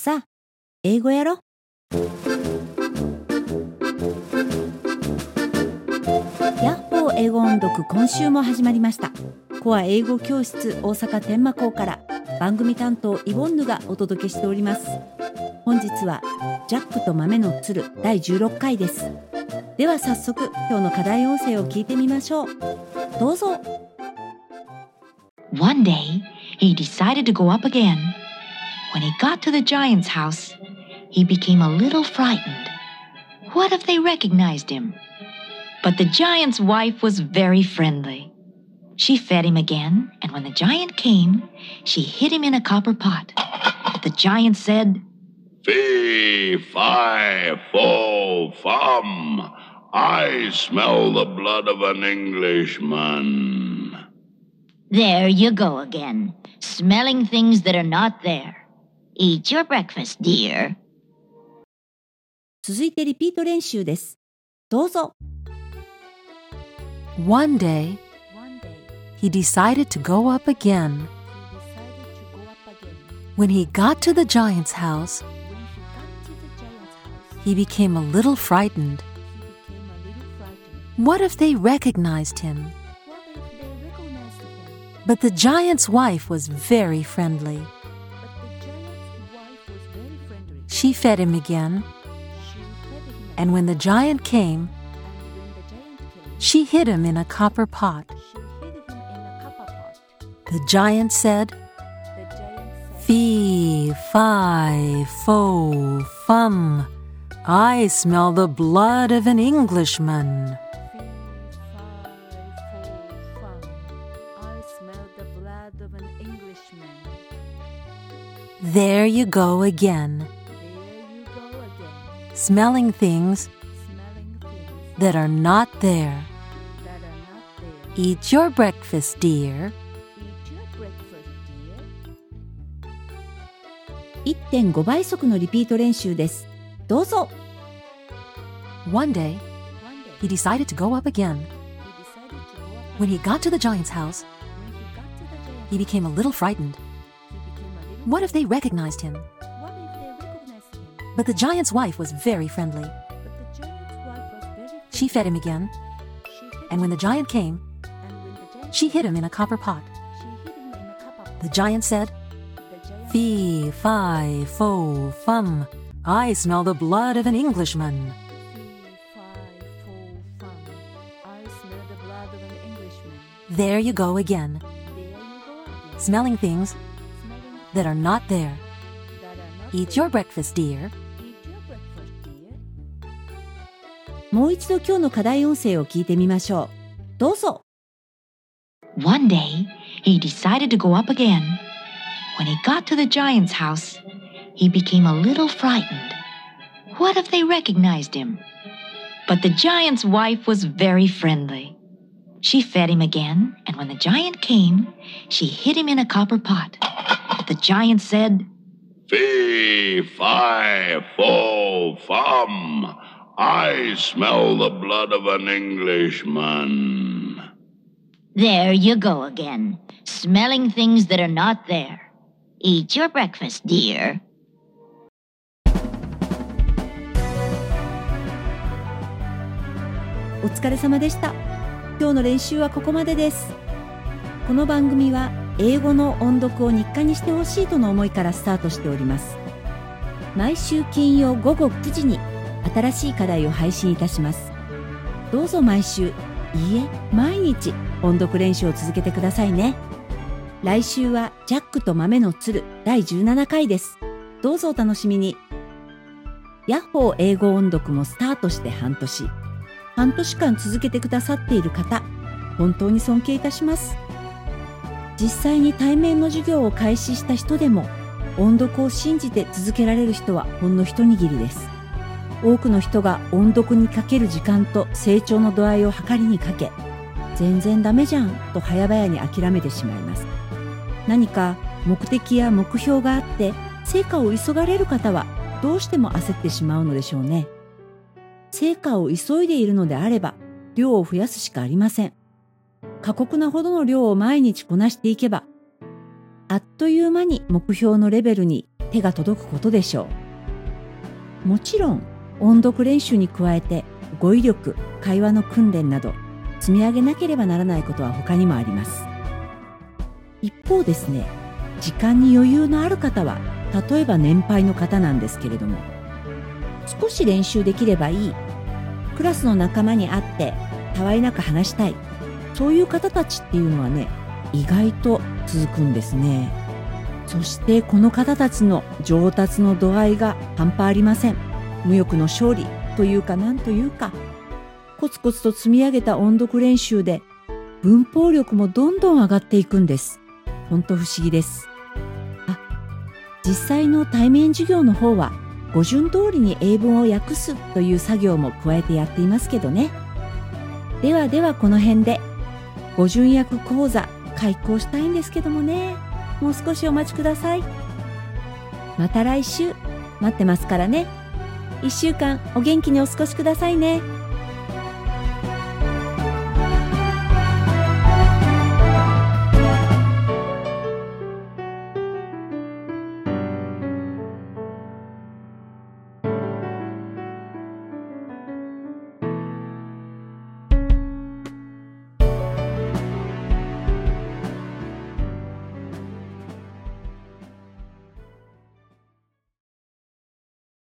さあ、英語やろ。ヤッホー英語音読今週も始まりました。コア英語教室大阪天満校から番組担当イボンヌがお届けしております。本日はジャックと豆の鶴第16回です。では早速今日の課題音声を聞いてみましょう。どうぞ。One day, he decided to go up again. When he got to the giant's house, he became a little frightened. What if they recognized him? But the giant's wife was very friendly. She fed him again, and when the giant came, she hid him in a copper pot. The giant said, Fee, fi, fo, fum. I smell the blood of an Englishman. There you go again, smelling things that are not there. Eat your breakfast, dear. 続いてリピート練習です。どうぞ。 One day, he decided to go up again. When he got to the giant's house, he became a little frightened. What if they recognized him? But the giant's wife was very friendly. She fed him again, and when the giant came, she hid him in a copper pot. The giant said, Fee, fi, fo, fum. I smell the blood of an Englishman. There you go again, smelling things that are not there. Eat your breakfast, dear. 1.5倍速のリピート練習です。どうぞ。 One day, he decided to go up again. When he got to the giant's house, he became a little frightened. What if they recognized him? But the giant's wife was very friendly. She fed him again, and when the giant came, she hid him in a copper pot. The giant said, Fee, fi, fo, fum. I smell the blood of an Englishman. There you go again, smelling things that are not there. Eat your breakfast, dear. もう一度今日の課題音声を聞いてみましょう。どうぞ。 One day, he decided to go up again. When he got to the giant's house, he became a little frightened. What if they recognized him? But the giant's wife was very friendly. She fed him again, and when the giant came, she hid him in a copper pot. The giant said, Fee, fi, fo, fum. I smell the blood of an Englishman. There you go again, smelling things that are not there. Eat your breakfast, dear. お疲れ様でした。今日の練習はここまでです。この番組は英語の音読を日課にしてほしいとの思いからスタートしております。毎週金曜午後9時に新しい課題を配信いたします。どうぞ毎週、いいえ、毎日音読練習を続けてくださいね。来週はジャックと豆の鶴第17回です。どうぞお楽しみに。ヤッホー英語音読もスタートして半年。半年間続けてくださっている方、本当に尊敬いたします。実際に対面の授業を開始した人でも、音読を信じて続けられる人はほんの一握りです。多くの人が音読にかける時間と成長の度合いを測りにかけ、全然ダメじゃんと早々に諦めてしまいます。何か目的や目標があって成果を急がれる方はどうしても焦ってしまうのでしょうね。成果を急いでいるのであれば量を増やすしかありません。過酷なほどの量を毎日こなしていけば、あっという間に目標のレベルに手が届くことでしょうもちろん音読練習に加えて語彙力会話の訓練など積み上げなければならないことは他にもあります。一方ですね時間に余裕のある方は例えば年配の方なんですけれども少し練習できればいいクラスの仲間に会ってたわいなく話したいそういう方たちっていうのはね意外と続くんですね。そしてこの方たちの上達の度合いが半端ありません。無欲の勝利というかなんというかコツコツと積み上げた音読練習で文法力もどんどん上がっていくんです。本当不思議です。あ実際の対面授業の方は語順通りに英文を訳すという作業も加えてやっていますけどね。ではではこの辺で語順訳講座開講したいんですけどもね。もう少しお待ちください。また来週。待ってますからね。1週間お元気にお過ごしくださいね。